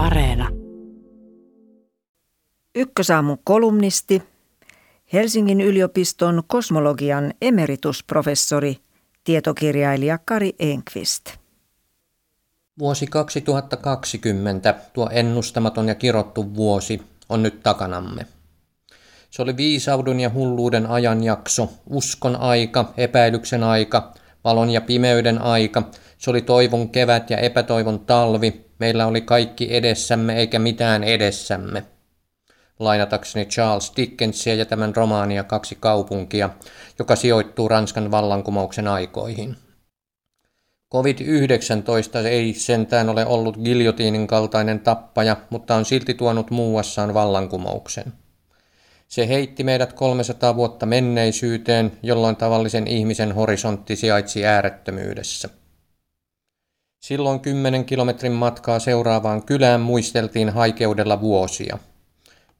Areena. Ykkösaamun kolumnisti, Helsingin yliopiston kosmologian emeritusprofessori, tietokirjailija Kari Enqvist. Vuosi 2020, tuo ennustamaton ja kirottu vuosi, on nyt takanamme. Se oli viisaudun ja hulluuden ajanjakso, uskon aika, epäilyksen aika, valon ja pimeyden aika, se oli toivon kevät ja epätoivon talvi, meillä oli kaikki edessämme eikä mitään edessämme. Lainatakseni Charles Dickensia ja tämän romaania Kaksi kaupunkia, joka sijoittuu Ranskan vallankumouksen aikoihin. COVID-19 ei sentään ole ollut giljotiinin kaltainen tappaja, mutta on silti tuonut muuassaan vallankumouksen. Se heitti meidät 300 vuotta menneisyyteen, jolloin tavallisen ihmisen horisontti sijaitsi äärettömyydessä. Silloin kymmenen kilometrin matkaa seuraavaan kylään muisteltiin haikeudella vuosia.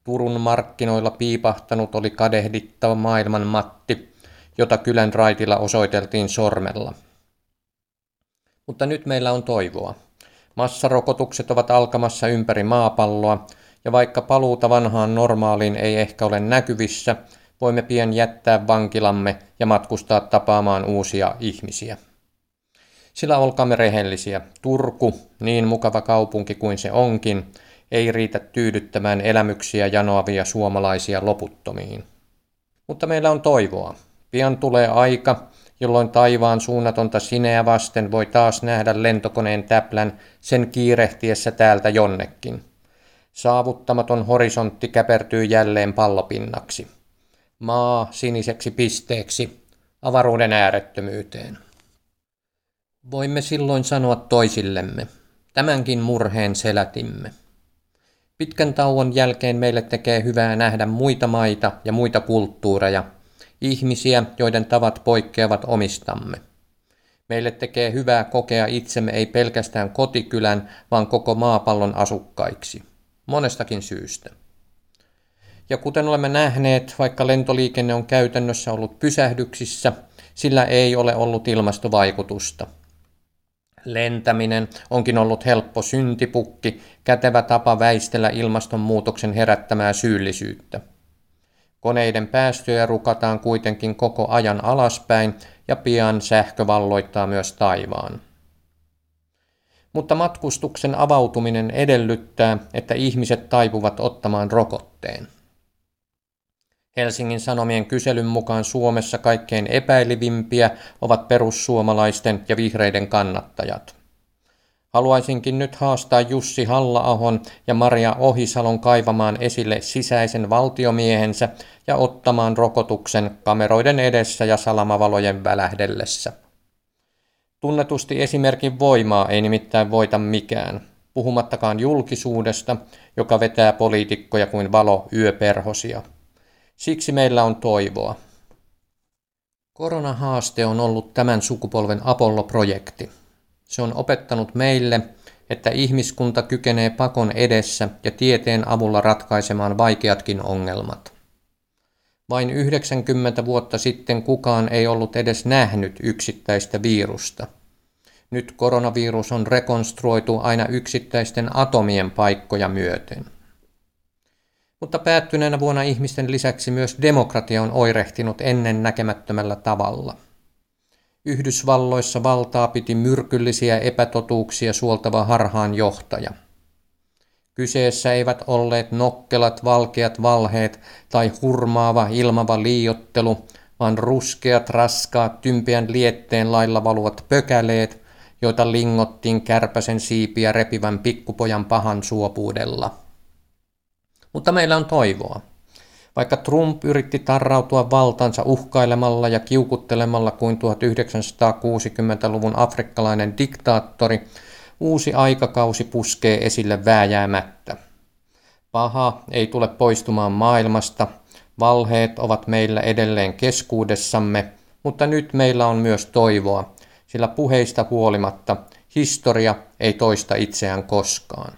Turun markkinoilla piipahtanut oli kadehdittava maailman matti, jota kylän raitilla osoiteltiin sormella. Mutta nyt meillä on toivoa. Massarokotukset ovat alkamassa ympäri maapalloa, ja vaikka paluuta vanhaan normaaliin ei ehkä ole näkyvissä, voimme pian jättää vankilamme ja matkustaa tapaamaan uusia ihmisiä. Sillä olkaamme rehellisiä. Turku, niin mukava kaupunki kuin se onkin, ei riitä tyydyttämään elämyksiä janoavia suomalaisia loputtomiin. Mutta meillä on toivoa. Pian tulee aika, jolloin taivaan suunnatonta sineä vasten voi taas nähdä lentokoneen täplän sen kiirehtiessä täältä jonnekin. Saavuttamaton horisontti käpertyy jälleen pallopinnaksi. Maa siniseksi pisteeksi, avaruuden äärettömyyteen. Voimme silloin sanoa toisillemme, tämänkin murheen selätimme. Pitkän tauon jälkeen meille tekee hyvää nähdä muita maita ja muita kulttuureja, ihmisiä, joiden tavat poikkeavat omistamme. Meille tekee hyvää kokea itsemme ei pelkästään kotikylän, vaan koko maapallon asukkaiksi. Monestakin syystä. Ja kuten olemme nähneet, vaikka lentoliikenne on käytännössä ollut pysähdyksissä, sillä ei ole ollut ilmastovaikutusta – Lentäminen onkin ollut helppo syntipukki, kätevä tapa väistellä ilmastonmuutoksen herättämää syyllisyyttä. Koneiden päästöjä rukataan kuitenkin koko ajan alaspäin ja pian sähkö valloittaa myös taivaan. Mutta matkustuksen avautuminen edellyttää, että ihmiset taipuvat ottamaan rokotteen. Helsingin Sanomien kyselyn mukaan Suomessa kaikkein epäilivimpiä ovat perussuomalaisten ja vihreiden kannattajat. Haluaisinkin nyt haastaa Jussi Hallaahon ja Maria Ohisalon kaivamaan esille sisäisen valtiomiehensä ja ottamaan rokotuksen kameroiden edessä ja salamavalojen välähdellessä. Tunnetusti esimerkin voimaa ei nimittäin voita mikään, puhumattakaan julkisuudesta, joka vetää poliitikkoja kuin valo yöperhosia. Siksi meillä on toivoa. Koronahaaste on ollut tämän sukupolven Apollo-projekti. Se on opettanut meille, että ihmiskunta kykenee pakon edessä ja tieteen avulla ratkaisemaan vaikeatkin ongelmat. Vain 90 vuotta sitten kukaan ei ollut edes nähnyt yksittäistä virusta. Nyt koronavirus on rekonstruoitu aina yksittäisten atomien paikkoja myöten. Mutta päättyneenä vuonna ihmisten lisäksi myös demokratia on oirehtinut ennen näkemättömällä tavalla. Yhdysvalloissa valtaa piti myrkyllisiä epätotuuksia suoltava harhaan johtaja. Kyseessä eivät olleet nokkelat valkeat valheet tai hurmaava ilmava liiottelu, vaan ruskeat, raskaat, tympeän lietteen lailla valuvat pökäleet, joita lingottiin kärpäsen siipiä repivän pikkupojan pahan suopuudella. Mutta meillä on toivoa. Vaikka Trump yritti tarrautua valtansa uhkailemalla ja kiukuttelemalla kuin 1960-luvun afrikkalainen diktaattori, uusi aikakausi puskee esille vääjäämättä. Paha ei tule poistumaan maailmasta, valheet ovat meillä edelleen keskuudessamme, mutta nyt meillä on myös toivoa, sillä puheista huolimatta historia ei toista itseään koskaan.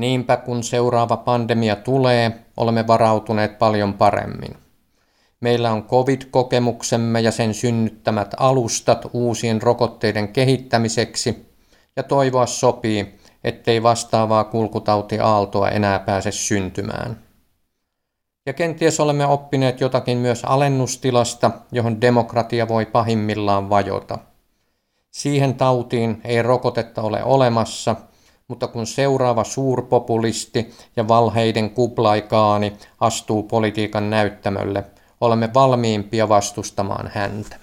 Niinpä kun seuraava pandemia tulee, olemme varautuneet paljon paremmin. Meillä on COVID-kokemuksemme ja sen synnyttämät alustat uusien rokotteiden kehittämiseksi, ja toivoa sopii, ettei vastaavaa kulkutautiaaltoa enää pääse syntymään. Ja kenties olemme oppineet jotakin myös alennustilasta, johon demokratia voi pahimmillaan vajota. Siihen tautiin ei rokotetta ole olemassa, mutta kun seuraava suurpopulisti ja valheiden kuplaikaani astuu politiikan näyttämölle, olemme valmiimpia vastustamaan häntä.